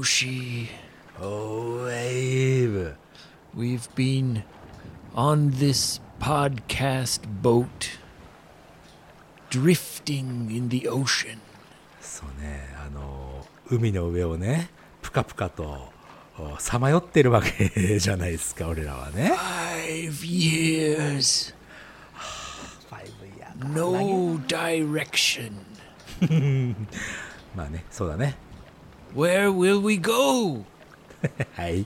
Yoshi, Oh, Abe. we've been on this podcast boat, drifting in the ocean. そうね、あの、海の上をね、ぷかぷかとさまよってるわけじゃないですか、俺らはね。Five years, no direction. まあね、そうだね。Where will we go? はい。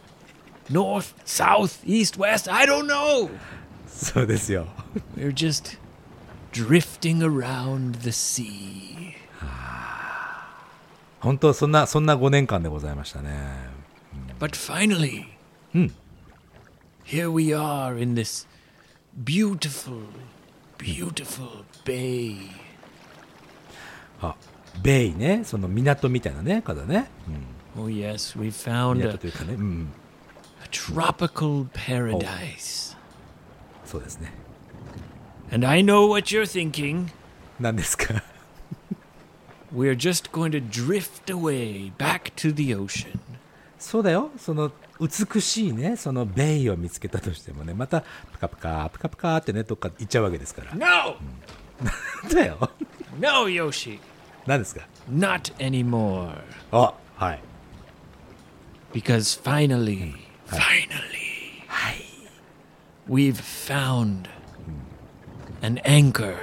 North, south, east, west? I don't know. そうですよ。 We're just drifting around the sea. 本当そんな、そんな5年間でございましたね。 But finally, Hmm. here we are in this beautiful, beautiful bay. あ、 ベイね、その港みたいなね、方ね。うん。Oh, yes, we found 港 a, というかね、うん。a tropical paradise. そうですね。And I know what you're thinking. 何ですか We're just going to drift away back to the ocean. そうだよ。その美しいね、そのベイを見つけたとしてもね、またプカプカ、プカプカってね、どっか行っちゃうわけですから。No! だよ。No, Yoshi. 何ですか Not anymore. あ、はい。Because finally, finally, はい。we've found an anchor.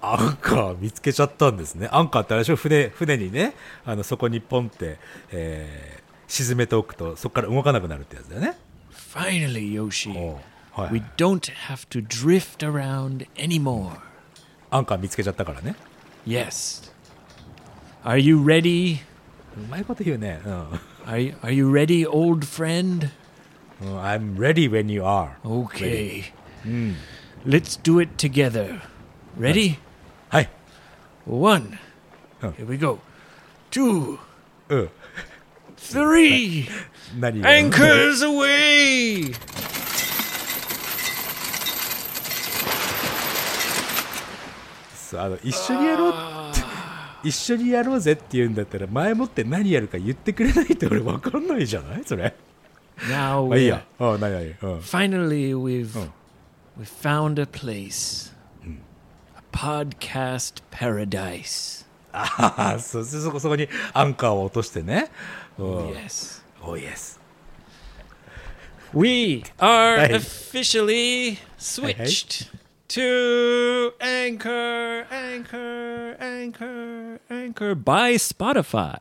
アンカー見つけちゃったんですね。アンカーってあれでしょ船、船にね、あの、そこにポンって、えー沈めておくと、そこから動かなくなるってやつだよね。Finally, Yoshi. おうはい We don't have to drift around anymore. アンカー見つけちゃったからね。 Yes. Are you ready? うまいこと言うね。うん。 Are you, are you ready, old friend? うん I'm ready when you are. Okay. Let's do it together. Ready? はい。 One. Oh. Here we go. Two. うん。 Three. 何 Anchors away. です。あの一緒にやろうって一緒にやろうぜって言うんだったら前もって何やるか言ってくれないって俺分かんないじゃない？それ。Now we're, いいや、oh, ないない、oh. Finally we've、oh. we found a place、うん、a podcast paradise. そ,そ,そこそこにアンカーを落としてね、oh. Yes. Oh We are officially switched、to Anchor, Anchor, Anchor, Anchor by Spotify.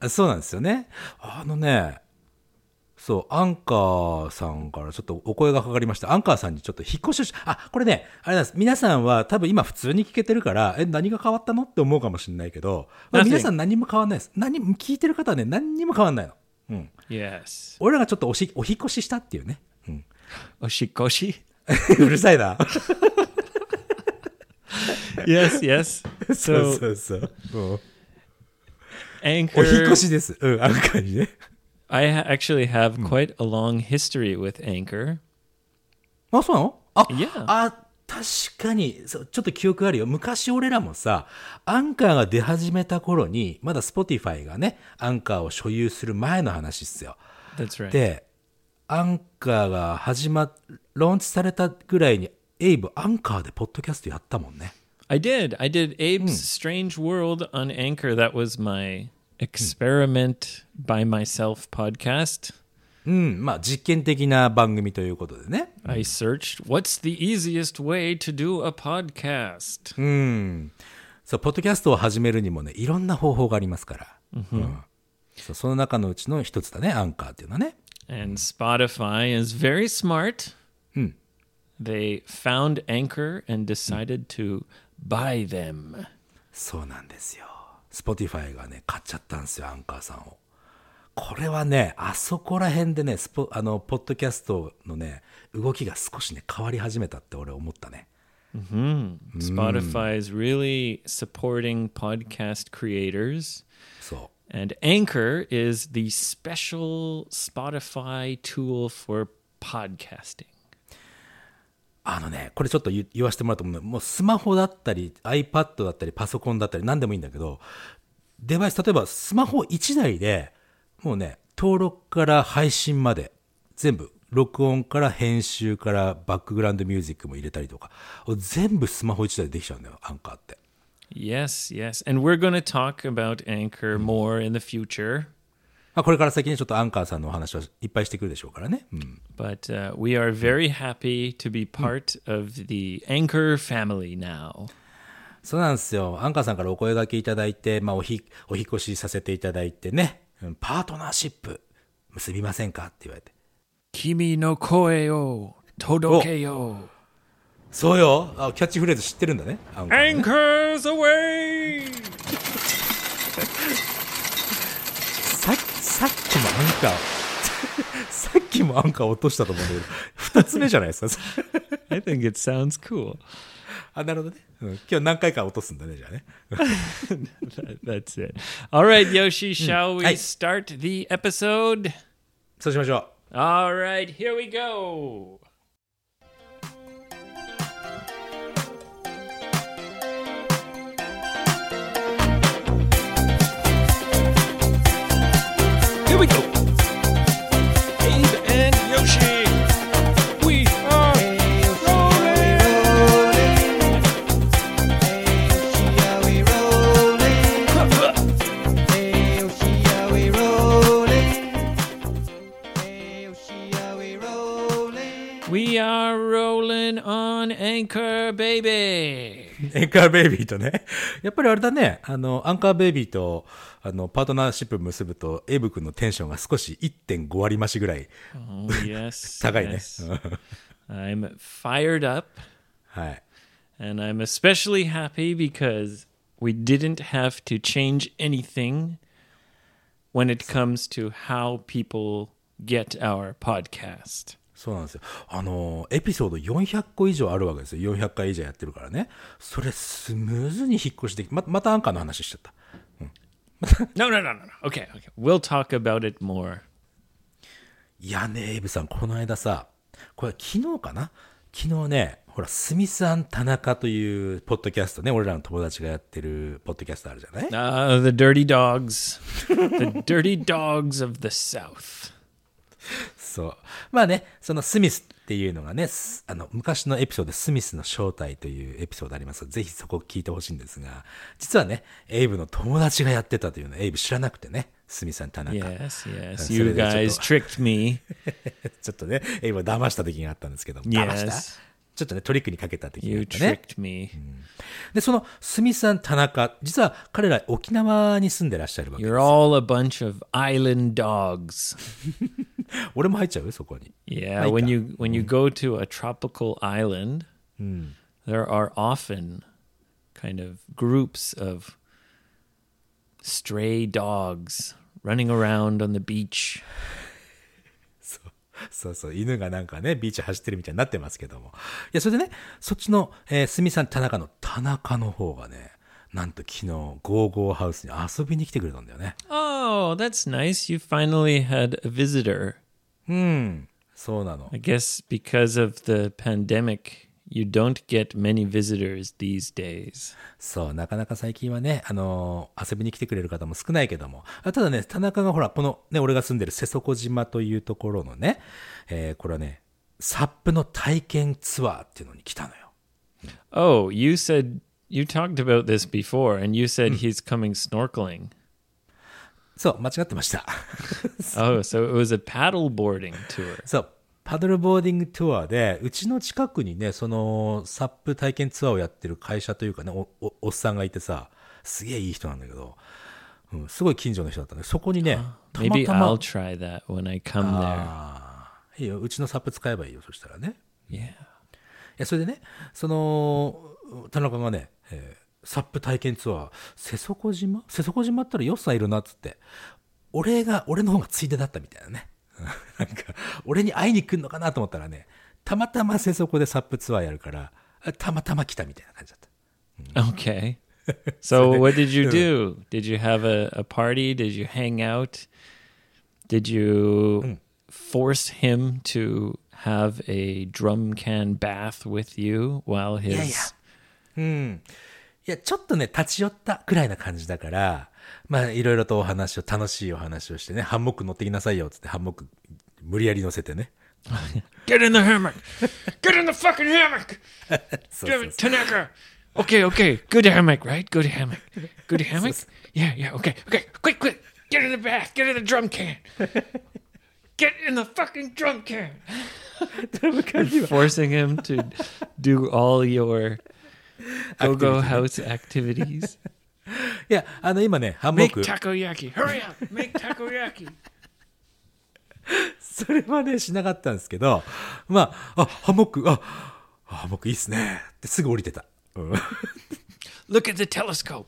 あそうなんですよねあのねそう、アンカーさんからちょっとお声がかかりました。アンカーさんにちょっと引っ越しをし、あ、これね、あれなんです。皆さんは多分今普通に聞けてるから、え、何が変わったの？って思うかもしれないけど、まあ.皆さん何も変わんないです。何も、聞いてる方はね、何にも変わんないの。うん。Yes. 俺らがちょっとおし、お引っ越ししたっていうね。うん。Oshikoshi? うるさいな。yes, yes. そう So そうそう。うんお Anchor 引っ越しです。うん、アンカーにね。I actually have quite a long history with Anchor. あ、そうなの？あ、Yeah. あ、確かにそう、ちょっと記憶あるよ。昔俺らもさ、アンカーが出始めた頃に、まだ Spotify がね、アンカーを所有する前の話っすよ。That's right. で、アンカーが始ま、ローンチされたぐらいに、エイブ、アンカーでポッドキャストやったもんね。I did. I did Abe's Strange World on Anchor. That was my experiment by myself podcast. うん、まあ実験的な番組ということでね。I searched what's the easiest way to do a podcast. うん。そう、ポッドキャストを始めるにもね、いろんな方法がありますから。うんそうその中のうちの一つだね、アンカーっていうのはね。And Spotify is very smart. They found Anchor and decided to buy them. そうなんですよ。Spotify がね、買っちゃったんですよ、アンカーさんを。これはね、あそこら辺でね、スポ、あの、ポッドキャストのね、動きが少しね、変わり始めたって俺思ったね。Spotify is really supporting podcast creators. そう。And Anchor is the special Spotify tool for podcasting. あのね、これちょっと言言わせてもらうと思うのもうスマホだったり、iPad だったり、パソコンだったり、何でもいいんだけど、デバイス、例えばスマホ1台で、もうね、登録から配信まで、全部、録音から編集からバックグラウンドミュージックも入れたりとか、全部スマホ1台でできちゃうんだよ、アンカーって。Yes, yes. And we're going to talk about Anchor more in the future. まあ、これから先にちょっとアンカーさんのお話はいっぱいしてくるでしょうからね。うん。But uh, we are very happy to be part of the Anchor family now. そうなんですよ。アンカーさんからお声掛けいただいて、まあ、おひ、お引っ越しさせていただいてね、うんパートナーシップ結びませんかって言われて。君の声を届けよそうよあ。キャッチフレーズ知ってるんだね。アンカーね Anchors away! ささっきもアンカー、さっきもアンカー落としたと思うんだけど、二つ目じゃないですか。I think it sounds cool. あ、なるほどね。うん、今日何回か落とすんだね、じゃあね。That- That's it. All right, Yoshi, shall we start the episode? そうしましょ All right, here we go. We are rolling on Anchor, baby. う。エンカーベイビーとね。やっぱりあれだね。あの、アンカーベイビーと、あの、パートナーシップ結ぶと、エイブ君のテンションが少し1.5割増しぐらい Oh, yes. 高いね。yes. I'm fired up, はい。and I'm especially happy because we didn't have to change anything when it comes to how people get our podcast. そうなんですよ。あの、エピソード400個以上あるわけですよ。400回以上やってるからね。それスムーズに引っ越しできま、またアンカーの話しちゃった。No, no, no, no, no. Okay, okay. We'll talk about it more. いやね、エイブさん、この間さ、これ昨日かな？昨日ね、ほら、スミス田中というポッドキャストね、俺らの友達がやってるポッドキャストあるじゃない？Uh, the dirty dogs. the dirty dogs of the South. そう。まあね、そのスミスっていうのがね、すあの、昔のエピソードでスミスの正体というエピソードありますぜひそこ聞いてほしいんですが、実はね、エイブの友達がやってたというのエイブ知らなくてね、スミス田中。Yes, yes. You guys tricked me. ちょっとね、エイブを騙した時があったんですけど、騙した？Yes. ちょっとね、トリックにかけた時があ You ったね。tricked me. で、そのスミスさん、田中、実は彼ら沖縄に住んでらっしゃるわけです You're all a bunch of island dogs. 俺も入っちゃうそこに。Yeah, when you when you go to a tropical island, there are often kind of groups of stray dogs running around on the beach. そうそう、犬がなんかね、ビーチ走ってるみたいになってますけども。いや、それでね、そっちの、えー、スミさん、田中の田中の方がね、なんと昨日、ゴーゴーハウスに遊びに来てくれたんだよね。Oh, that's nice. You finally had a visitor. うん、そうなの。I guess because of the pandemic, you don't get many visitors these days. そう、なかなか最近はね、あのー遊びに来てくれる方も少ないけども。あただね、田中がほら、このね、俺が住んでる瀬底島というところのね、えーこれはね、サップの体験ツアーっていうのに来たのよ。Oh, you said you talked about this before, and you said he's coming snorkeling. そう、間違ってました。Oh, so it was a paddle boarding tour. そう、パドルボーディングツアーで、うちの近くにね、その、サップ体験ツアーをやってる会社というかね、お、おおっさんがいてさ、すげえいい人なんだけど、うん、すごい近所の人だったんで、そこにね、たま Maybe たま I'll、try that when I come there. いいよ、うちのサップ使えばいいよ、そしたらね。Yeah. いや、それでね、その、田中がね、えーサップ体験ツアー、瀬底島？瀬底島ったらヨッさんいるなっつって、俺が、俺の方がついでだったみたいなね。なんか、俺に会いに来るのかなと思ったらね、たまたま瀬底でサップツアーやるから、たまたま来たみたいな感じだった。Okay. So what did you do? Did you have a, a party? Did you hang out? Did you force him to have a drum can bath with you while his うん。いや、ちょっとね、立ち寄ったくらいな感じだから、まあ、いろいろとお話を、楽しいお話をしてね、ハンモック乗ってきなさいよ、つってハンモック無理やり乗せてね。Get in the hammock! Get in the fucking hammock! そう Damn そう it, Tanaka! Okay, okay. Good hammock, right? Good hammock. Good hammock? Yeah, yeah, okay, okay. Quick, quick! Get in the bath! Get in the drum can! Get in the fucking drum can! Forcing him to do all your go go house activities. いや、あの、今ね、ハンモッ Make ク、takoyaki! Hurry up! Make takoyaki! それはね、しなかったんですけど、まあ、あ、ハンモック、あ、あハンモックいいっすね。ってすぐ降りてた。うん、Look at the telescope!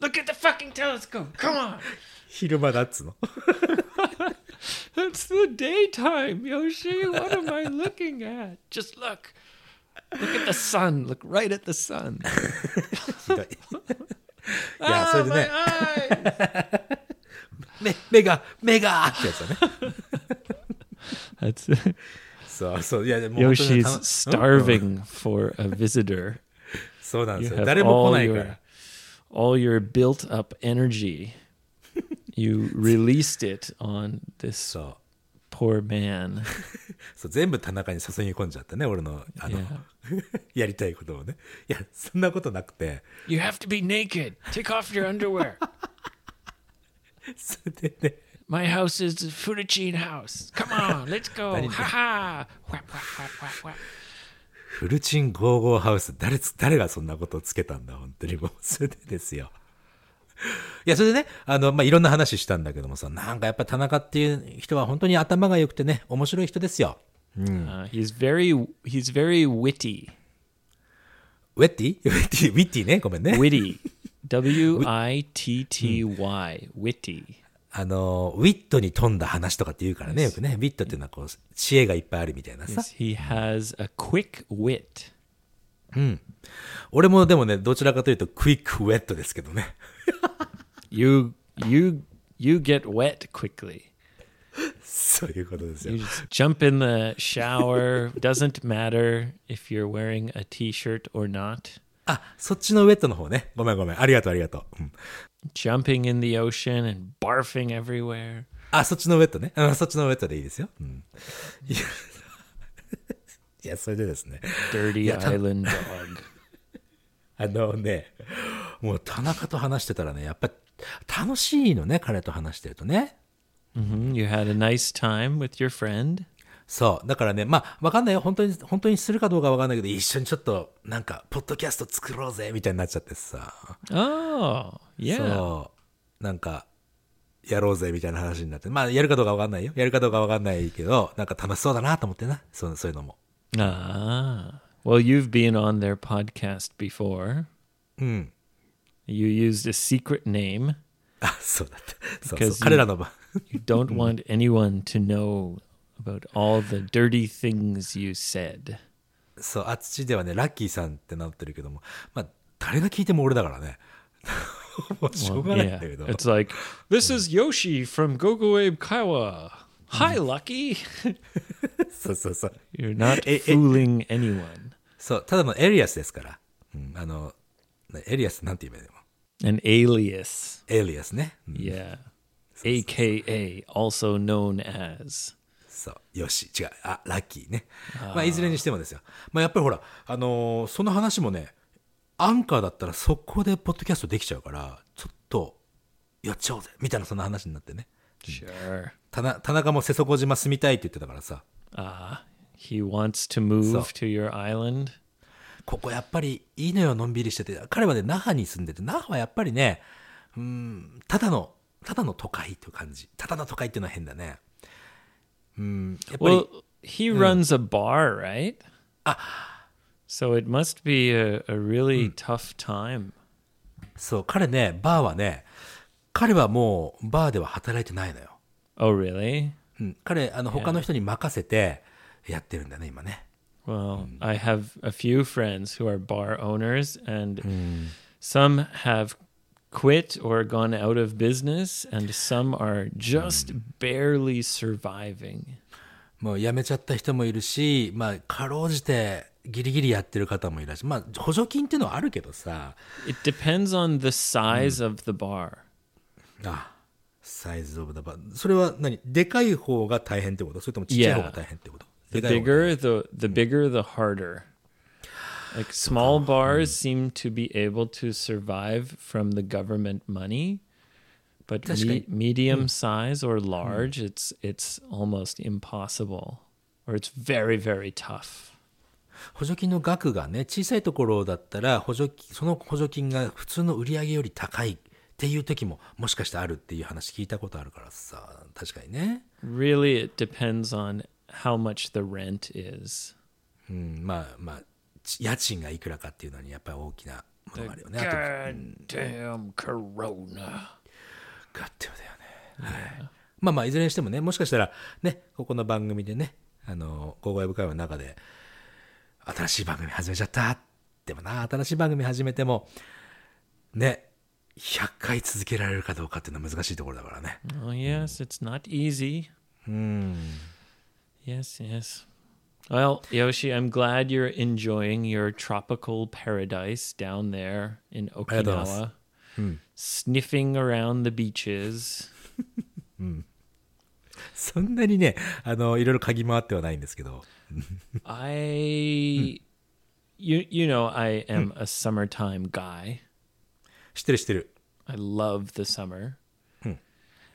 Look at the fucking telescope! Come on! 昼間だっつの。It's the daytime, Yoshi. What am I looking at? Just look. Look at the sun. Look right at the sun. ひどい。いや、それ Ah, で my ね、 eyes. 目、目が、目がってやつだね。 That's そうそう。いや、でも本当に Yoshi's たの starving for a visitor. そうなんで You すよ。 have 誰も来 all ないか your ら。 all your built up energy. You released it on this そう。 poor man. そう全部田中に注ぎ込んじゃったね、俺の、あの.やりたいことをね。いや、そんなことなくて、You have to be naked. Take off your underwear. それでね、My house is the Furuchin house. Come on, let's go. Ha ha. Whap, whap, whap, whap, whap. フルチンゴーゴーハウス、誰つ、誰がそんなことをつけたんだ、本当にもう、それでですよ。いや、それでね、あの、まあ、いろんな話したんだけどもさ、なんかやっぱ田中っていう人は本当に頭が良くてね、面白い人ですよ。Uh, he's very he's very witty. ウェッティウェッティ、ウィッティね、ごめんね。Witty. W I T T Y. Witty. あの、ウィットに富んだ話とかって言うからね、よくね。ウィットっていうのはこう、知恵がいっぱいあるみたいなさ。Yes, he has a quick wit. 俺もでもね、どちらかというと、クイックウェットですけどね。You you you get wet quickly. そういうことですよ You。just jump in the shower. Doesn't matter if you're wearing a t-shirt or not. あ、そっちのウェットの方ね。ごめんごめん。ありがとうありがとう。うん Jumping in the ocean and barfing everywhere. あ、そっちのウェットね。うん、そっちのウェットでいいですよ。うん。いや、いやそれでですね。 Dirty island dog. あのね、 もう田中と話してたらね、やっぱ楽しいのね、彼と話してるとね。hmm You had a nice time with your friend. そう。だからね、まあ、わかんないよ。本当に、本当にするかどうかわかんないけど、一緒にちょっと、なんか、ポッドキャスト作ろうぜ、みたいになっちゃってさ。Oh, yeah. そう。なんか、やろうぜ、みたいな話になって。まあ、やるかどうかわかんないよ。やるかどうかわかんないけど、なんか楽しそうだなと思ってな。そうそういうのも。Ah. Well, you've been on their podcast before. うん。You used a secret name. あ、そうだった。そうそう Because you- 彼らの場、 You don't want anyone to know about all the dirty things you said. そう、あっちではね、ラッキーさんって名乗ってるけども、まあ、誰が聞いても俺だからね。もうしょうがないん yeah. だけど。 It's like, this is Yoshi from Gogo Abe Kaiwa. Hi, Lucky. そうそうそう。 You're not Eh, eh. fooling anyone. そう、ただのエリアスですから。うん、あの、エリアスなんて言えばいいの An alias. エリアスね。うん Yeah. AKA, also known as. そう、よし、違う、あ、ラッキーね。まあ、いずれにしてもですよ。まあ、やっぱりほら、あのーその話もね、アンカーだったら速攻でポッドキャストできちゃうから、ちょっと、やっちゃおうぜ、みたいなそんな話になってね。Sure. 田中も瀬底島住みたいって言ってたからさ、Ah, he wants to move So- to your island? ここやっぱりいいのよ、のんびりしてて。彼はね、那覇に住んでて、那覇はやっぱりね、うん、ただの、ただの都会っていう感じ。ただの都会っていうのは変だね。うん、やっぱり、Well, he runs a bar, right? So it must be a, a really tough time. そう、彼ね、バーはね、彼はもう、バーでは働いてないのよ。Oh, really? うん、彼、あの、他の人に任せて、やってるんだね、今ね。Well, I have a few friends who are bar owners, and some have quit or gone out of business, and some are just barely surviving. もう辞めちゃった人もいるし、まあ、かろうじて ギリギリやってる方もいらっしゃる。まあ、補助金っていうのはあるけどさ、 It depends on the size of the bar. あ、サイズオブダバー。それは何でかい方が大変ってことそれともちっちゃい方が大変ってこと The bigger the the bigger the harder. Like small bars seem to be able to survive from the government money, but me- medium size or large, it's it's almost impossible, or it's very very tough. 補助金の額がね、小さいところだったら、補助金、その補助金が普通の売り上げより高いっていう時も、もしかしてあるっていう話聞いたことあるからさ、確かにね。Really, it depends on how much the rent is. うん、まあまあ、ち家賃がいくらかっていうのにやっぱり大きなものがあるよね。God damn Corona. ガッテだよね。はい。まあまあ、いずれにしてもね、もしかしたら、ね、ここの番組でね、あの、公外部会話の中で、新しい番組始めちゃった。でもな、新しい番組始めても、ね、100回続けられるかどうかっていうのは難しいところだからね。Oh yes, it's not easy. うん。Yes, yes. Well, Yoshi, I'm glad you're enjoying your tropical paradise down there in ありがとうございま Okinawa, sniffing around the beaches. そんなにね、あの、いろいろ嗅ぎ回ってはないんですけど。 I, you you know, I am a summertime guy. 知ってる知ってる。 I love the summer,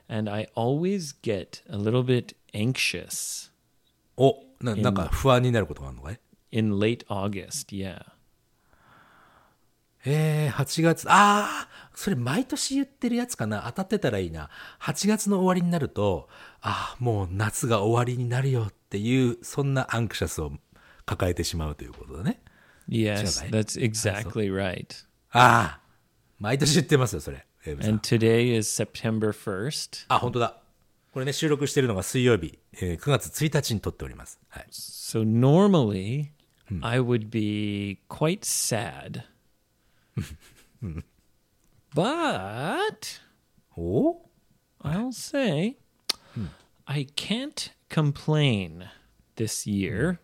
and I always get a little bit anxious お、ななんか不安になることがあるのかい？in late August. Yeah. えー、8月、ああ、それ毎年言ってるやつかな？当たってたらいいな。8月の終わりになると、ああ、もう夏が終わりになるよっていう、そんなアンクシャスを抱えてしまうということだね。Yes, that's exactly right. ああ、毎年言ってますよ、それ。And today is September 1st. あ、本当だ。これね、収録してるのが水曜日、えー9月1日に撮っております。はい。So normally I would be quite sad. but お I'll say I can't complain this year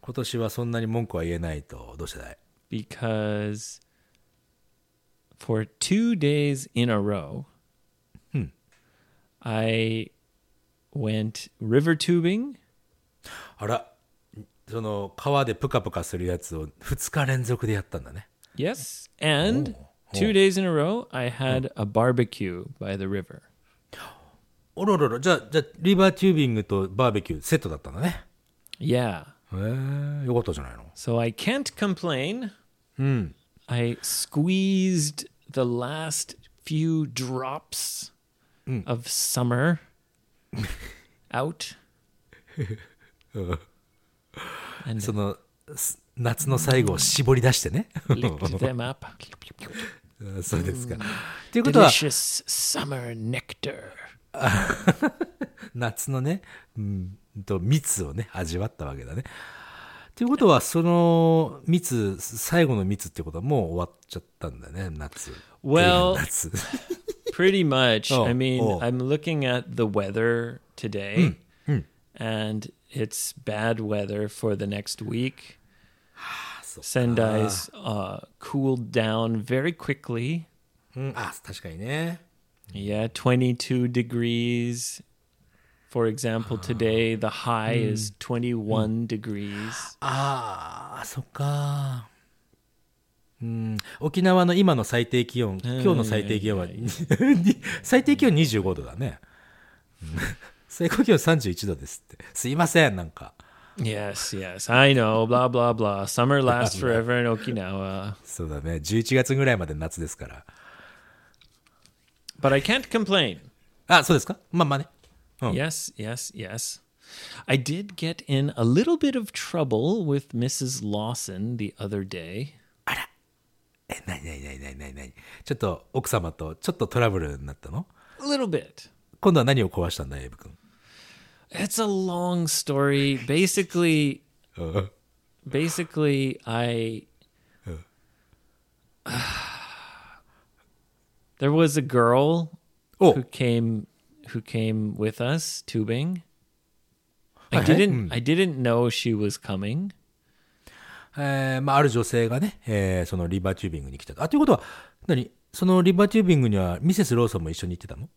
今年はそんなに文句は言えないと、どうしてだい because for two days in a row I went river tubing あら、その、川でプカプカするやつを2日連続でやったんだね。 Yes. And two days in a row, I had a barbecue by the river. おろろろ、じゃあ、じゃあ、リバーテュービングとバーベキューセットだったんだね。 Yeah. へえ、よかったじゃないの。 So I can't complain. I squeezed the last few drops of summer out. and その、す夏の最後を絞り出してね。licked them up. そうですか。ということは、Delicious summer nectar. 夏のね、うん、と蜜をね、味わったわけだね。ということは、その蜜、最後の蜜ってことはもう終わっちゃったんだね、夏。Well- 夏。Pretty much. Oh, I mean, oh. I'm looking at the weather today, mm, mm. and it's bad weather for the next week. Sendai's uh, cooled down very quickly. Yeah, 22 degrees. For example, today the high is 21 degrees. Ah, so うん、沖縄の今の最低気温、今日の最低気温は、最低気温25度だね。うん最高気温31度ですって。すいません、なんか。Yes, yes, I know. Blah blah blah. Summer lasts forever in Okinawa, そうだね。11月ぐらいまで夏ですから。but I can't complain. あ、そうですかまあまあね。Yes, yes, yes. I did get in a little bit of trouble with Mrs. Lawson the other day. え、なになになになになになにちょっと奥様とちょっとトラブルになったの A little bit. 今度は何を壊したんだ、エイブ君。 It's a long story. Basically, basically, I. there was a girl お who came who came with us tubing. I Okay. didn't I didn't know she was coming. えーまあ、ある女性がね、えーそのリバーチュービングに来たと。あ、ということは、何そのリバーチュービングにはミセス・ローソンも一緒に行ってたの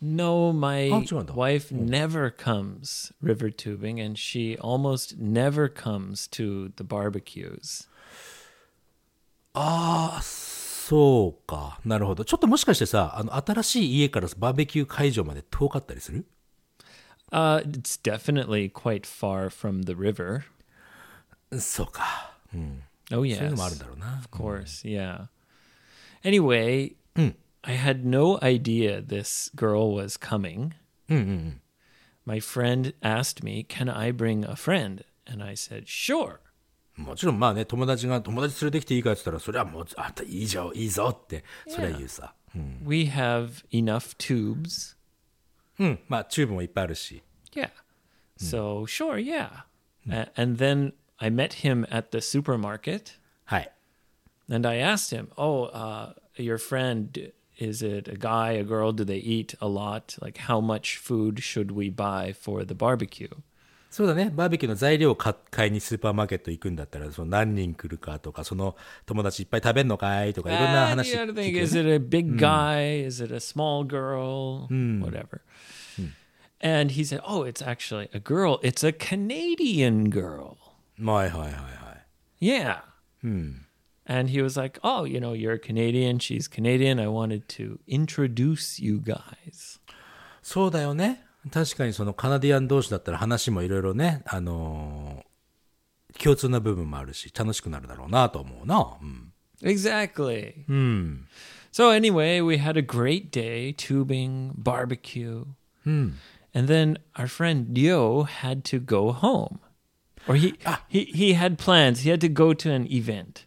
No, my Oh, wife never comes river tubing, and she almost never comes to the barbecues. ああ、そうか。なるほど。ちょっともしかしてさ、あの、新しい家からバーベキュー会場まで遠かったりする Uh, it's definitely quite far from the river. そうか。Oh そうい yes, んだろうな。of course, yeah. Anyway, I had no idea this girl was coming. My friend asked me, "Can I bring a friend?" And I said, "Sure." もちろんまあね、友達が友達連れてきていいかって言ったら、それはもう、あんたいいじゃん、いいぞって、それは言うさ。We have enough tubes. うん。まあ、チューブもいっぱいあるし。Yeah. So, sure, yeah. A- and then I met him at the supermarket はい。 and I asked him, Oh, uh, your friend, is it a guy, a girl? Do they eat a lot? Like, how much food should we buy for the barbecue? そうだね。バーベキューの材料を買買いにスーパーマーケット行くんだったら、その何人来るかとか、その友達いっぱい食べんのかいとか、いろんな And 話 you gotta 聞 think, くよ is ね it a big guy? Is it a small girl? Whatever. And he said, Oh, it's actually a girl. It's a Canadian girl. はいはいはいはい。 Yeah. And he was like, Oh, you know, you're a Canadian. She's Canadian. I wanted to introduce you guys. そうだよね。確かにそのカナディアン同士だったら話もいろいろね、あのー共通な部分もあるし、楽しくなるだろうなと思うな。うん。 Exactly. So, anyway, we had a great day tubing, barbecue. And then our friend Dio had to go home. Or he, he, he had plans. He had to go to an event.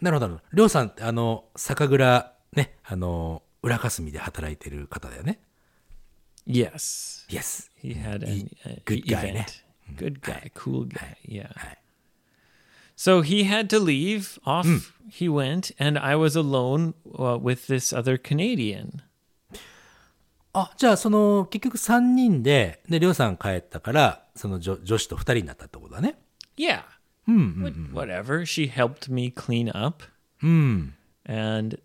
なるほどなるほど。りょうさんあの、酒蔵、ね、あの、裏霞で働いてる方だよね。Yes. Yes. He had an uh, good e- guy, event. Good guy, cool guy. Yeah. はい。So he had to leave. Off he went, and I was alone uh, with this other Canadian. あ、じゃあその、結局3人で、で、りょうさん帰ったから、その女女子と2人になったってことだね。 Yeah. What- whatever. She helped me clean up. And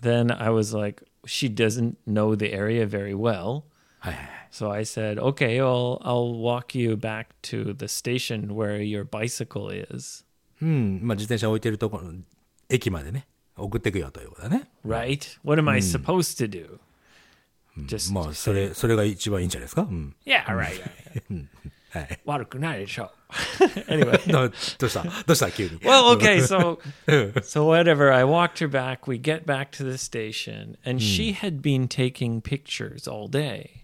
then I was like, she doesn't know the area very well. はいはいはい。 So I said, okay, I'll, I'll walk you back to the station where your bicycle is. うん。まあ、自転車置いてるところ、駅までね、送ってくよということだね。 Right? What am I supposed to do? Just まあ、それ、それが一番いいんじゃないですか。うん。 yeah, right. right. はい。悪くないでしょ anyway. どどうしたどうした急に。 Well, okay, so so whatever. I walked her back. We get back to the station, and she had been taking pictures all day.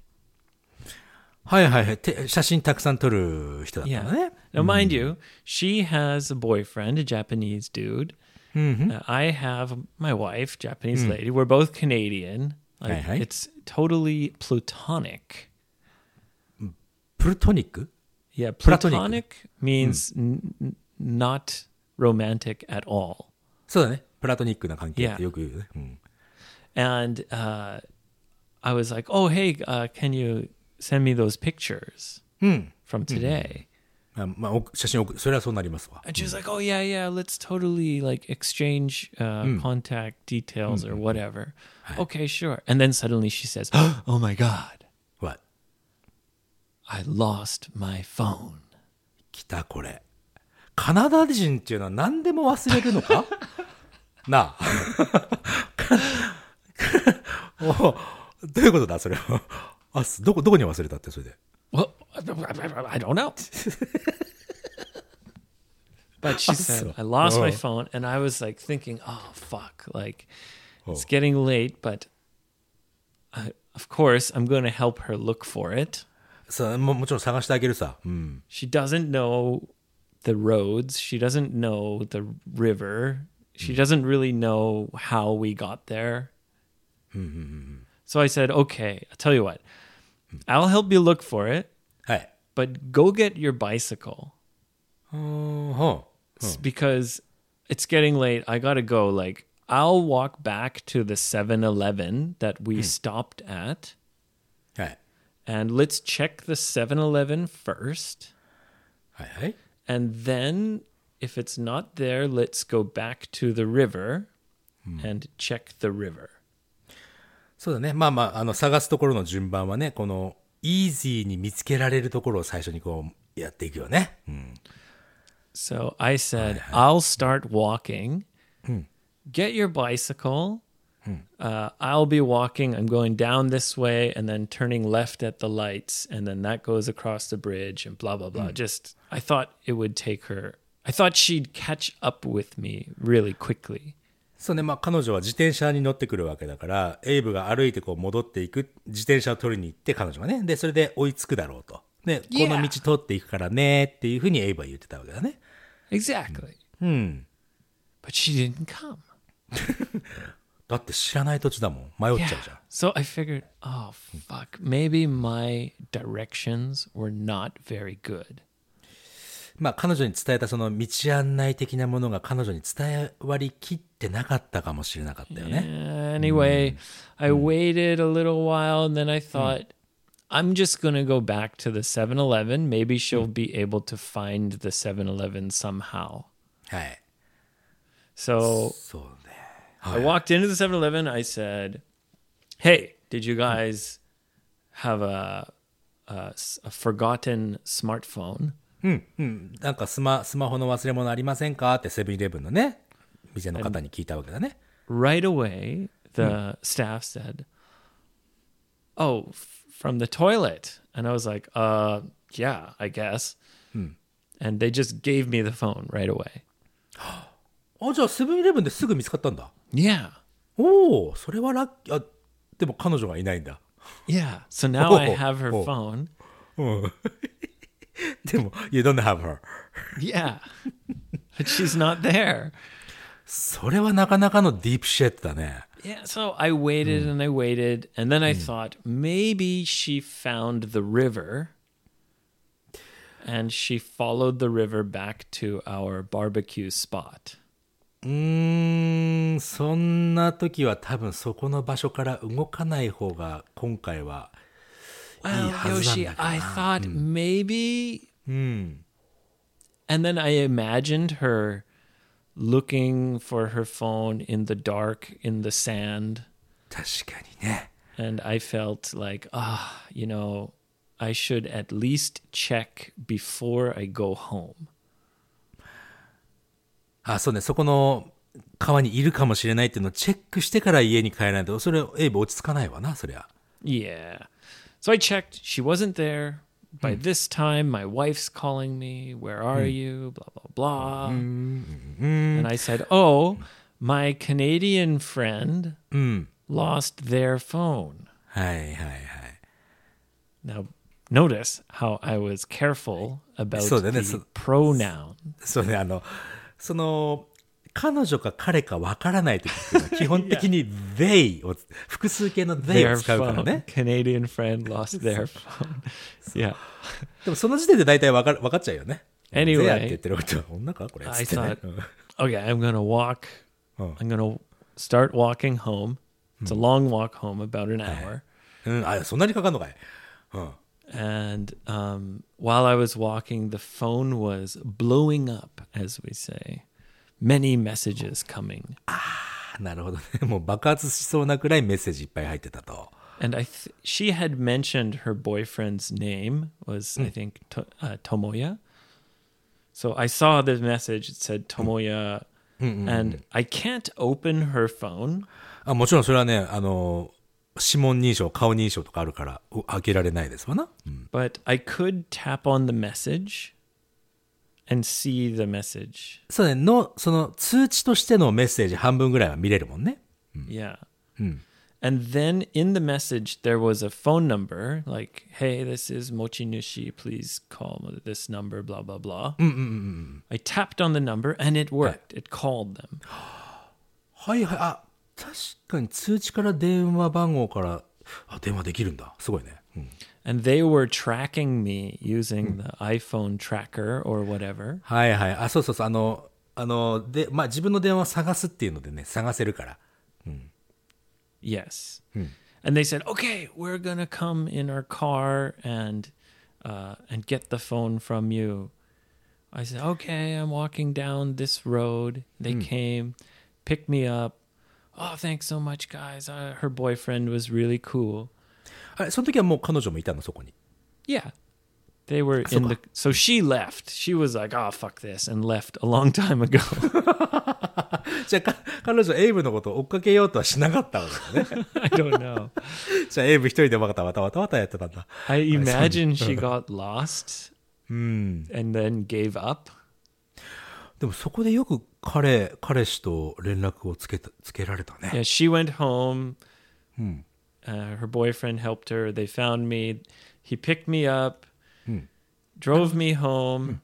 はいはいはい。て写真たくさん撮る人だったの Yeah. ね。 Now, mind you, she has a boyfriend, a Japanese dude. Uh, I have my wife, Japanese lady. We're both Canadian. Like, Hi, hi. It's totally platonic. プルトニック Yeah, Platonic. platonic means n- n- not romantic at all. そうだね。プラトニックな関係っ Yeah. てよく言うよね。うん。 And uh, I was like, "Oh, hey, uh, can you send me those pictures from today?" まあ、まあ、お写真送それはそうなりますわ。And she was like, "Oh yeah, yeah, let's totally like exchange uh, contact details or whatever." Okay, sure. And then suddenly she says, "Oh my god, わ、I lost my phone." 来たこれ。カナダ人っていうのは何でも忘れるのかなあ。おどういうことだそれは。あ、すどこ、どこに忘れたってそれで。Well, I don't know. but she said, I lost my Oh. phone. And I was like thinking, oh, fuck. Like, it's getting late, but I, of course, I'm going to help her look for it. さももちろん探してあげるさ。うん。 She doesn't know the roads, she doesn't know the river, she doesn't really know how we got there. So I said, okay, I'll tell you what, I'll help you look for it. はい。 but go get your bicycle うーん、ほ It's because it's getting late. I gotta go. Like, I'll walk back to the 7 Eleven that we stopped at, う。はい。 and let's check the 7 Eleven first. はいはい。 And then, if it's not there, let's go back to the river and check the river. そうだね。まあまあ、あの、探すところの順番はね、この、 イージーに見つけられるところを最初にこう、やっていくよね。うん。 So I said, I'll start walking. Get your bicycle. Uh, I'll be walking. I'm going down this way and then turning left at the lights. And then that goes across the bridge and blah, blah, blah. Just, I thought it would take her, I thought she'd catch up with me really quickly. そうね、まあ彼女は自転車に乗ってくるわけだから、エイブが歩いてこう戻っていく、自転車を取りに行って彼女がね、で、それで追いつくだろうと。で、こ.の道通っていくからねっていうふうにエイブは言ってたわけだね。Exactly. うん。But she didn't come. だって知らない土地だもん。迷っちゃうじゃん。So I figured, oh, fuck. Maybe my directions were not very good. まあ彼女に伝えたその道案内的なものが彼女に伝わりきってなかったかもしれなかったよね。 Uh, anyway, I waited a little while and then I thought, I'm just going to go back to the 7 Eleven. Maybe she'll be able to find the 7 Eleven somehow. はい。 So そうね。 I walked into the 7 Eleven. I said, Hey, did you guys have a, a, s- a forgotten smartphone? なんかスマ、スマホの忘れ物ありませんかってセブンイレブンのね、 店の方に聞いたわけだね。 Right away, the staff said, Oh, f- from the toilet. And I was like, Uh, yeah, I guess. And they just gave me the phone right away. あ、じゃあセブンイレブンですぐ見つかったんだ。 Yeah. おお、それはラッキー。あ、でも彼女がいないんだ。 Yeah. So now I Oh, have her oh. phone. でも、you don't have her. Yeah. but she's not there. それはなかなかのディープシェットだね。 Yeah. So I waited and I waited. And then I thought maybe she found the river and she followed the river back to our barbecue spot. うーん、そんな時は多分そこの場所から動かない方が今回は Well, いいはずなん Yoshi, だけど I な。 thought maybe. うん。 And then I imagined her looking for her phone in the dark, in the sand. 確かにね。 And I felt like, ah, you know, I should at least check before I go home. あ、そうね、そこの川にいるかもしれないっていうのをチェックしてから家に帰らないと、それ、エイブ落ち着かないわな、そりゃ。 Yeah. So I checked. She wasn't there. By this time, my wife's calling me. Where are you? Blah, blah, blah. And I said, Oh, my Canadian friend lost their phone. はいはいはい。 Now, notice how I was careful about そうだね、 the そう。 pronoun. そうね、あの、その、 彼女か彼かわからない時っていうのは基本的に they を、複数形の they を使うから.ね。Canadian friend lost their phone. yeah. でもその時点で大体わかるわかっちゃうよね。Anyway って言ってることは女かこれ。I thought, okay, I'm to walk. Oh. I'm to start walking home. It's a long walk home, about an hour. うん、あ、そんなにかかんのかい。うん。And um, while I was walking, the phone was blowing up, as we say. Many messages coming. なるほどね。もう爆発しそうなくらいメッセージいっぱい入ってたと。 And I, th- she had mentioned her boyfriend's name was, I think, to- uh, Tomoya. So I saw the message. It said Tomoya, and I can't open her phone. あもちろんそれはね、あの、指紋認証、顔認証とかあるから、う開けられないですわな。 but I could tap on the message and see the message. そうね、の、その通知としてのメッセージ半分ぐらいは見れるもんね。Yeah. And then in the message, there was a phone number like, hey, this is Mochinushi. Please call this number, blah, blah, blah. I tapped on the number and it worked. It called them. はいはい、あ、確かに通知から電話番号から、あ、電話できるんだ。すごいね。うん、 And they were tracking me using the iPhone tracker or whatever. はいはい。あ、そうそうそう。あの、あの、で、まあ自分の電話を探すっていうのでね、探せるから。 Yes. And they said, "Okay, we're gonna come in our car and uh, and get the phone from you." I said, okay, I'm walking down this road. They came, picked me up. Oh, thanks so much, guys. Uh, her boyfriend was really cool. あれ、その時はもう彼女もいたの、そこに。Yeah. They were in the. So she left. She was like, oh, fuck this, and left a long time ago. じゃあ、か彼女エイブのことを追っかけようとはしなかったわけだね。I don't know. じゃあ、エイブ一人でわたわたわたわたやってたんだ。I imagine she got lost and then gave up. でもそこでよく彼、彼氏と連絡をつけた、つけられたね。Yeah, she went home. Uh, her boyfriend helped her. They found me. He picked me up, drove me home.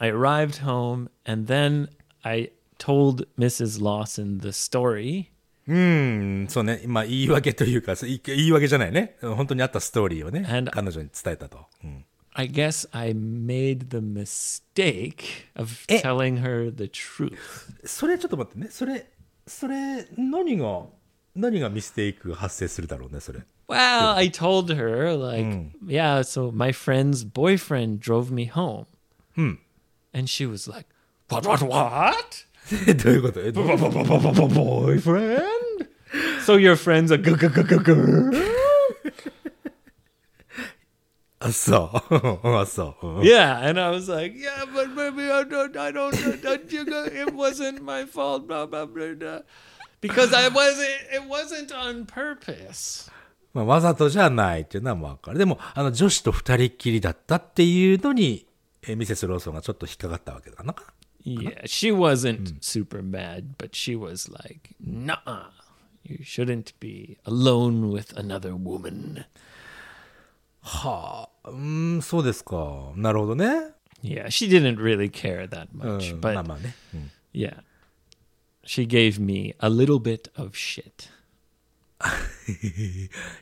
I arrived home, and then I told Mrs. Lawson the story. うん、そうね。まあ、言い訳というか、そう言い言い訳じゃないね。本当にあったストーリーをね And-、彼女に伝えたと。うん、 I guess I made the mistake of Eh. telling her the truth. それちょっと待ってね。それ、それ、何が、 何がミステイク発生するだろうね、それ。 Well, I told her, like, yeah, so my friend's boyfriend drove me home. And she was like, what, what, what? どういうことえどう boyfriend? so your friend's a g g g g girl? あ、そう。あ、そう。うん Yeah, and I was like, yeah, but maybe I don't, I don't, don't you go, it wasn't my fault, blah, blah, blah, blah. Because I wasn't, it wasn't on purpose. まあ、わざとじゃないっていうのはわかる。でも、あの、女子と二人っきりだったっていうのに、えーミセス・ローソンがちょっと引っかかったわけだな。Yeah, she wasn't super mad, but she was like, nah, you shouldn't be alone with another woman. はあ、うーん、そうですか。なるほどね。Yeah, she didn't really care that う much, ん、but まあまあね。うん yeah, she gave me a little bit of shit.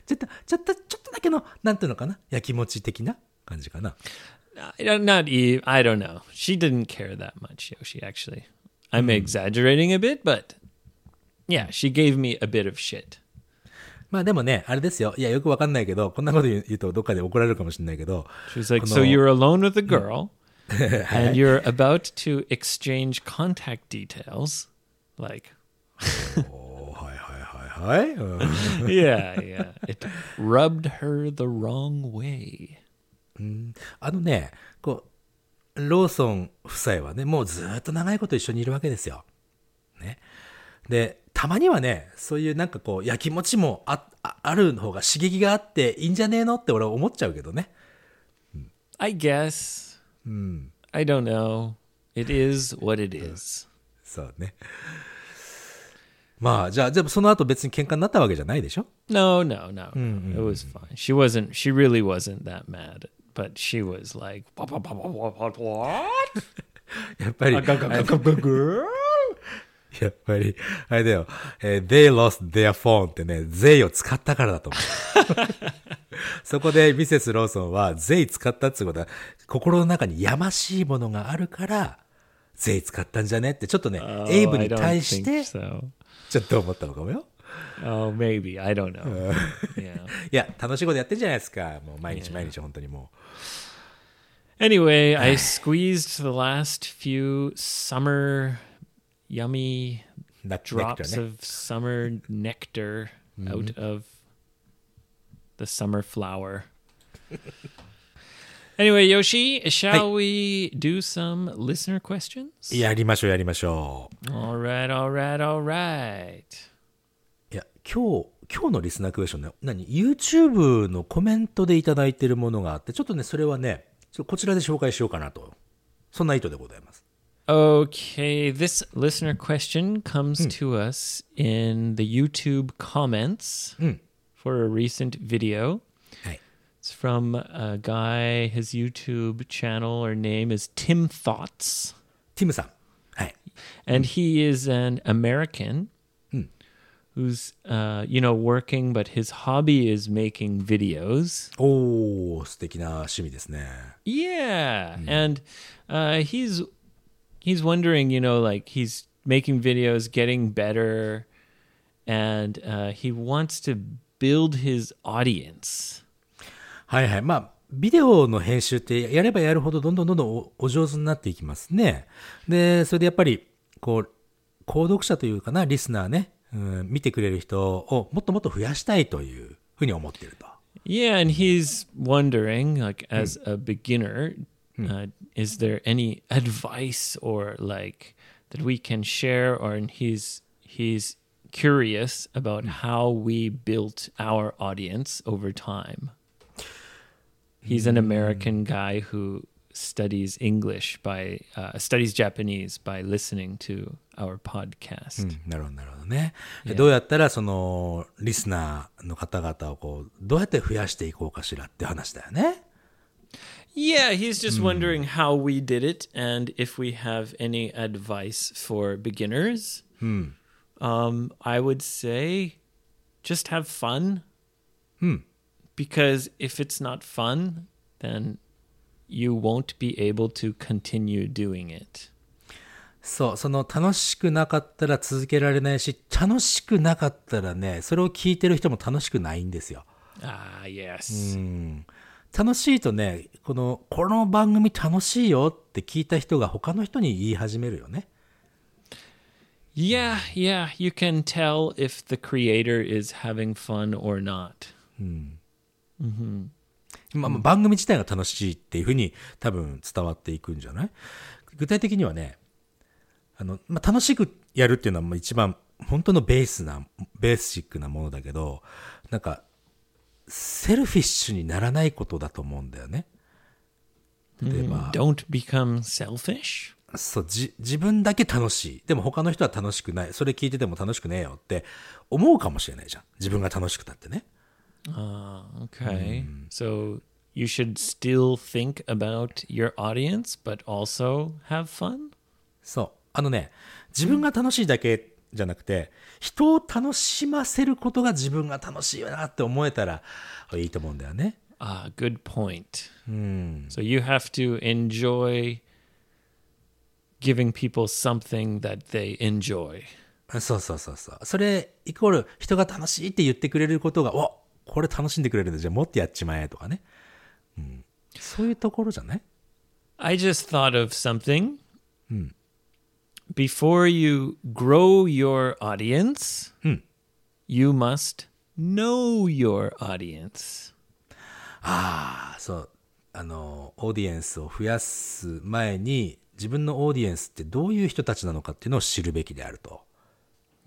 ちょっと、ちょっと、ちょっとだけの、なんていうのかな。やきもち的な感じかな。 I don't- Not e- I don't know. She didn't care that much, Yoshi. Actually, I'm exaggerating a bit, but yeah, she gave me a bit of shit. まあでもね、あれですよ。いや、よくわかんないけど、こんなこと言う言うとどっかで怒られるかもしれないけど、 She was like, Oh, "So no. you're alone with a girl, and you're about to exchange contact details." Like, おはいはいはいはい。うん yeah, yeah. It rubbed her the wrong way. あのね、こう、ローソン夫妻はね、もうずっと長いこと一緒にいるわけですよ。ね。で、たまにはね、そういうなんかこう、やきもちもああある方が刺激があっていいんじゃねえのって俺は思っちゃうけどね。I guess. I don't know. It is what it is. そうね。まあ、じゃあ、でその後別に喧嘩になったわけじゃないでしょ ?No, no, no.It was fine. She wasn't, she really wasn't that mad. But she was like, やっぱり、やっぱり、あれだよ、えー、they lost their phone ってね、they を使ったからだと思う。そこでミセス・ローソンは、they 使ったってことは、心の中にやましいものがあるから、they 使ったんじゃねって、ちょっとね、Oh, エイブに対して、so. ちょっと思ったのかもよ。Oh, maybe. I don't know. yeah. いや、楽しいことやってんじゃないですか。もう毎日毎日本当にも Anyway, I squeezed the last few summer yummy drops ね。of summer nectar out of the summer flower. Anyway, Yoshi, shall we do some listener questions? やりましょう、やりましょう。All right, all right, all right. いや、今日、今日のリスナークエスチョンね、何 ?YouTube のコメントでいただいてるものがあって、ちょっとね、それはね、ちょこちらで紹介しようかなと。そんな意図でございます。Okay, this listener question comes to us in the YouTube comments for a recent video. はい。 It's from a guy, his YouTube channel or name is Tim Thoughts. ティムさん。はい。 And he is an American who's, uh, you know, working, but his hobby is making videos. おー、素敵な趣味ですね。 Yeah, and uh, he's he's wondering, you know, like he's making videos, getting better, and uh, he wants to build his audience. はいはい。まあ、ビデオの編集ってやればやるほどどんどんどんどんおお上手になっていきますね。で、それでやっぱり、こう、購読者というかな、リスナーね、うん、見てくれる人をもっともっと増やしたいというふうに思ってると。Yeah, and he's wondering, like, as a beginner, uh, is there any advice or like that we can share? Or he's he's curious about how we built our audience over time. He's an American guy who studies English by uh, studies Japanese by listening to our podcast. うんなるほど、なるほどね。でどうやったら、その、リスナーの方々をこう、どうやって増やしていこうかしらって話だよね。 Yeah, he's just wondering how we did it and if we have any advice for beginners. Um, I would say just have fun. Because if it's not fun, then you won't be able to continue doing it. そう、その楽しくなかったら続けられないし、楽しくなかったらね、それを聞いてる人も楽しくないんですよ。Ah, yes. 楽しいとね、この、この番組楽しいよって聞いた人が他の人に言い始めるよね。Yeah, yeah, you can tell if the creator is having fun or not. まあ、まあ番組自体が楽しいっていうふうに多分伝わっていくんじゃない？具体的にはね、あの、まあ、楽しくやるっていうのはもう一番本当のベースな、ベーシックなものだけど、なんか、セルフィッシュにならないことだと思うんだよね。例えば、Don't become selfish? そう、じ、自分だけ楽しい。でも他の人は楽しくない。それ聞いてても楽しくねえよって思うかもしれないじゃん。自分が楽しくたってね。Ah, okay. So you should still think about your audience, but also have fun? そう。あのね、自分が楽しいだけじゃなくて、人を楽しませることが自分が楽しいよなって思えたらいいと思うんだよね。Ah, good point. So you have to enjoy giving people something that they enjoy. そうそうそうそう。それ、イコール、人が楽しいって言ってくれることが、おこれ楽しんでくれるんだ。じゃあもっとやっちまえとかね。うん。そういうところじゃない？I just thought of something. Before you grow your audience, you must know your audience. あそう。あの、オーディエンスを増やす前に、自分のオーディエンスってどういう人たちなのかっていうのを知るべきであると。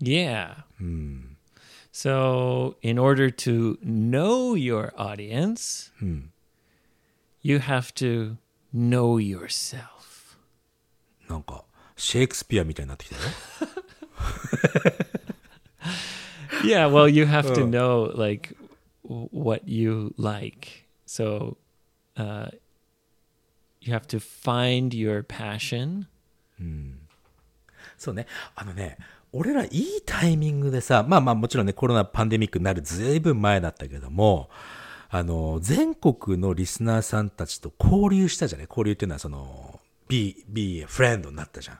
Yeah. So, in order to know your audience, you have to know yourself. なんか、シェイクスピアみたいになってきたよ。 Yeah, well, you have to know like w- what you like. So, uh, you have to find your passion. そうね。あのね、 俺らいいタイミングでさ、まあまあもちろんね、コロナパンデミックになるずいぶん前だったけども、あの、全国のリスナーさんたちと交流したじゃない？交流っていうのはその、be, be a friend になったじゃん。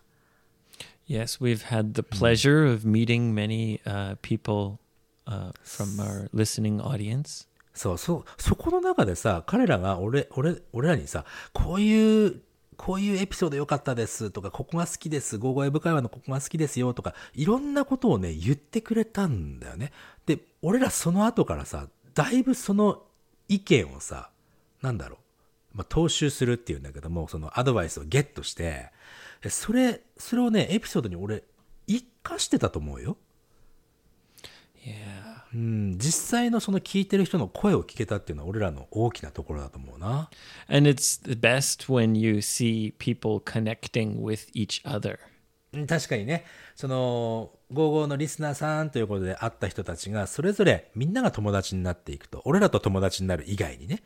Yes, we've had the pleasure of meeting many uh, people uh, from our listening audience. そう、そう、そこの中でさ、彼らが俺、俺、俺らにさ、こういう、こういうエピソード良かったですとか、ここが好きです、ゴーゴーエブ会話のここが好きですよとか、いろんなことをね、言ってくれたんだよね。で、俺らその後からさ、だいぶその意見をさ、なんだろう、まあ、踏襲するっていうんだけども、そのアドバイスをゲットして、それ、それをね、エピソードに俺、活かしてたと思うよ。Yeah. うん、実際のその聞いてる人の声を聞けたっていうのは俺らの大きなところだと思うな。And it's the best when you see people connecting with each other. うん確かにね、その、55のリスナーさんということで会った人たちが、それぞれみんなが友達になっていくと、俺らと友達になる以外にね、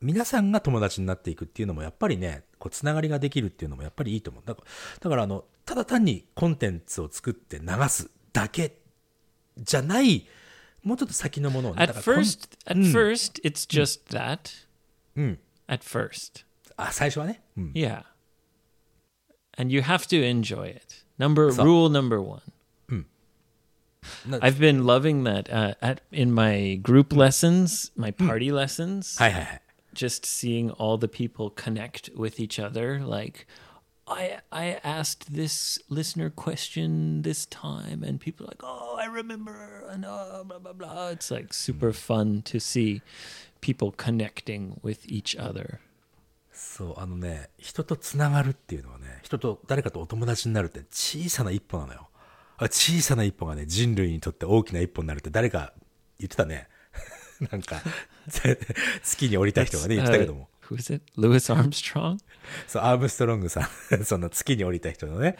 皆さんが友達になっていくっていうのもやっぱりね、こう、つながりができるっていうのもやっぱりいいと思う。だから、だからあの、ただ単にコンテンツを作って流すだけじゃない、もうちょっと先のものをね。 At だからコン first, at first, it's just that. At first, あ、最初はね。うん。 yeah. And you have to enjoy it. Number So- rule number one. No- I've been loving that uh, at in my group lessons, my party lessons. はいはいはい。 just seeing all the people connect with each other. Like, I I asked this listener question this time, and people are like, oh, I remember, and oh, blah blah blah. It's like super fun to see people connecting with each other. そう、あのね、人とつながるっていうのはね、人と誰かとお友達になるって小さな一歩なのよ。あ小さな一歩がね、人類にとって大きな一歩になるって誰か言ってたね。なんか、月に降りた人がね、言ってたけども。Uh, who is it? Louis Armstrong. そう、アームストロングさん、その月に降りた人のね。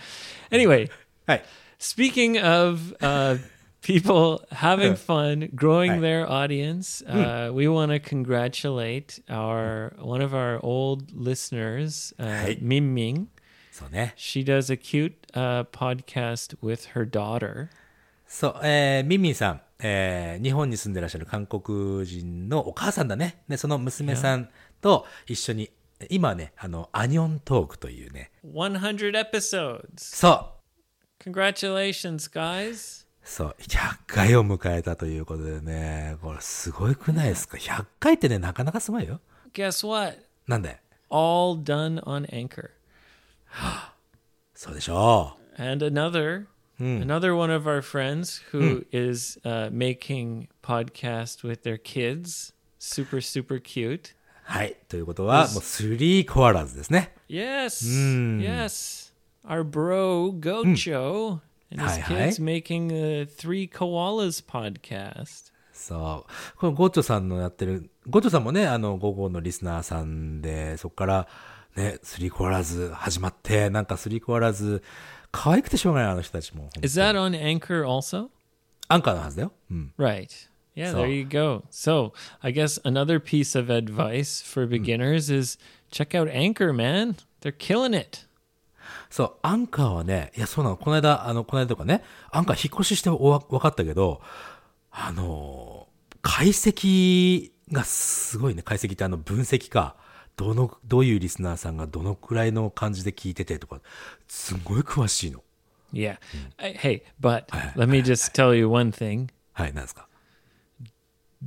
Anyway, はい。 Speaking of uh, people having fun, growing Hi. their audience, uh, we want to congratulate our one of our old listeners, uh, Hi. Ming Ming. そうね。 She does a cute uh, podcast with her daughter. そう、えー、ミンミンさん、えー、日本に住んでらっしゃる韓国人のお母さんだね。で、その娘さん と一緒に、今はね、あの、アニョントークというね。100 episodes. そう、Congratulations, guys. そう、100回を迎えたということでね、これすごいくないですか ?100 回ってね、なかなかすごいよ。Guess what? なんで All done on Anchor. そうでしょ and another another one of our friends who is uh, making podcast with their kids super super cute う。はい。ということは、もうスリーコアラーズですね。yes yes our bro gocho and his Hi, hi. kids making a three koalas podcast そう。このゴッチョさんのやってる、ゴッチョさんもね、あの、午後のリスナーさんで、そこから、ね、スリーコアラーズ始まって、なんかスリーコアラーズ、可愛くてしょうがない、あの人たちも。is that on anchor also? アンカーのはずだよ。うん。right yeah So- there you go so i guess another piece of advice for beginners is check out anchor man they're killing it そう、アンカーはね、いや、そうなの、この間、あの、この間とかね、アンカー引っ越ししておわ分かったけど、あの、解析がすごいね、解析ってあの、分析か。どの、どういうリスナーさんがどのくらいの感じで聞いててとか、すごい詳しいの。Yeah. Hey, but let me just tell you one thing. はい、なんですか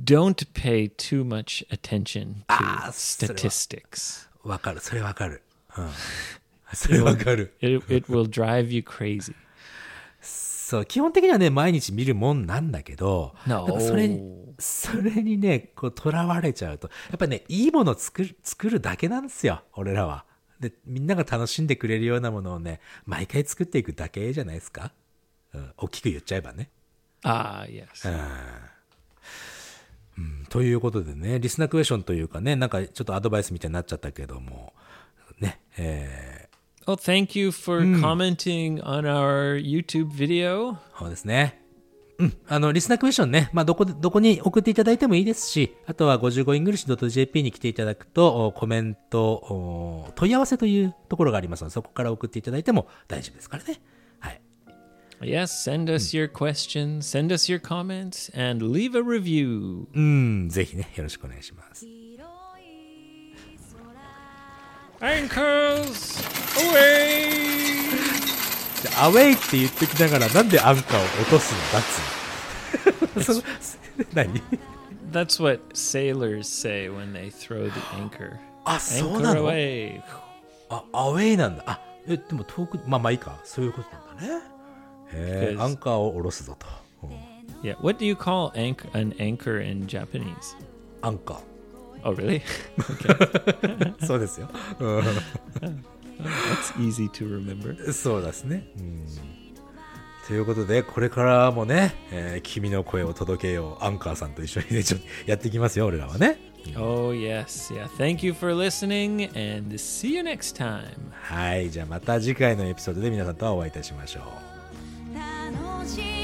Don't pay too much attention to Ah,statistics. わかる、それわかる。うん。それわかる。It, it will drive you crazy. そう、基本的にはね、毎日見るもんなんだけど、No. それに、それにね、こう、囚われちゃうと、やっぱね、いいものを作る、作るだけなんですよ、俺らは。で、みんなが楽しんでくれるようなものをね、毎回作っていくだけじゃないですか？うん、大きく言っちゃえばね。Ah, yes. ということでね、リスナークエスチョンというかね、なんかちょっとアドバイスみたいになっちゃったけども、ね、え Well, thank you for commenting on our YouTube video. ー、そうですね。うん。あの、リスナークエスチョンね、まあ、どこで、どこに送っていただいてもいいですし、あとは 55english.jp に来ていただくと、おコメント、お問い合わせというところがありますので、そこから送っていただいても大丈夫ですからね。はい。 Yes, send us your questions, send us your comments, and leave a review. うん、ぜひね、よろしくお願いします。 Anchors away! でアウェイって言ってきながら、なんでアンカーを落とすんだっつうのその何 That's what sailors say when they throw the anchor. あ、そうな Anchor の away. あ、アウェイなんだ。あ、え、でも遠く、まあまあいいか。そういうことなんだね。 へえ、アンカーを下ろすぞと。うん Yeah, what do you call anch- an anchor in Japanese? アンカー。Oh, really? そうですよ。That's easy to remember. そうですね。うん。ということで、これからもね、えー君の声を届けよう。アンカーさんと一緒にね、ちょっとやっていきますよ、俺らはね。Oh, yes. Yeah. Thank you for listening, and see you next time. はい。じゃあまた次回のエピソードで皆さんとはお会いいたしましょう。情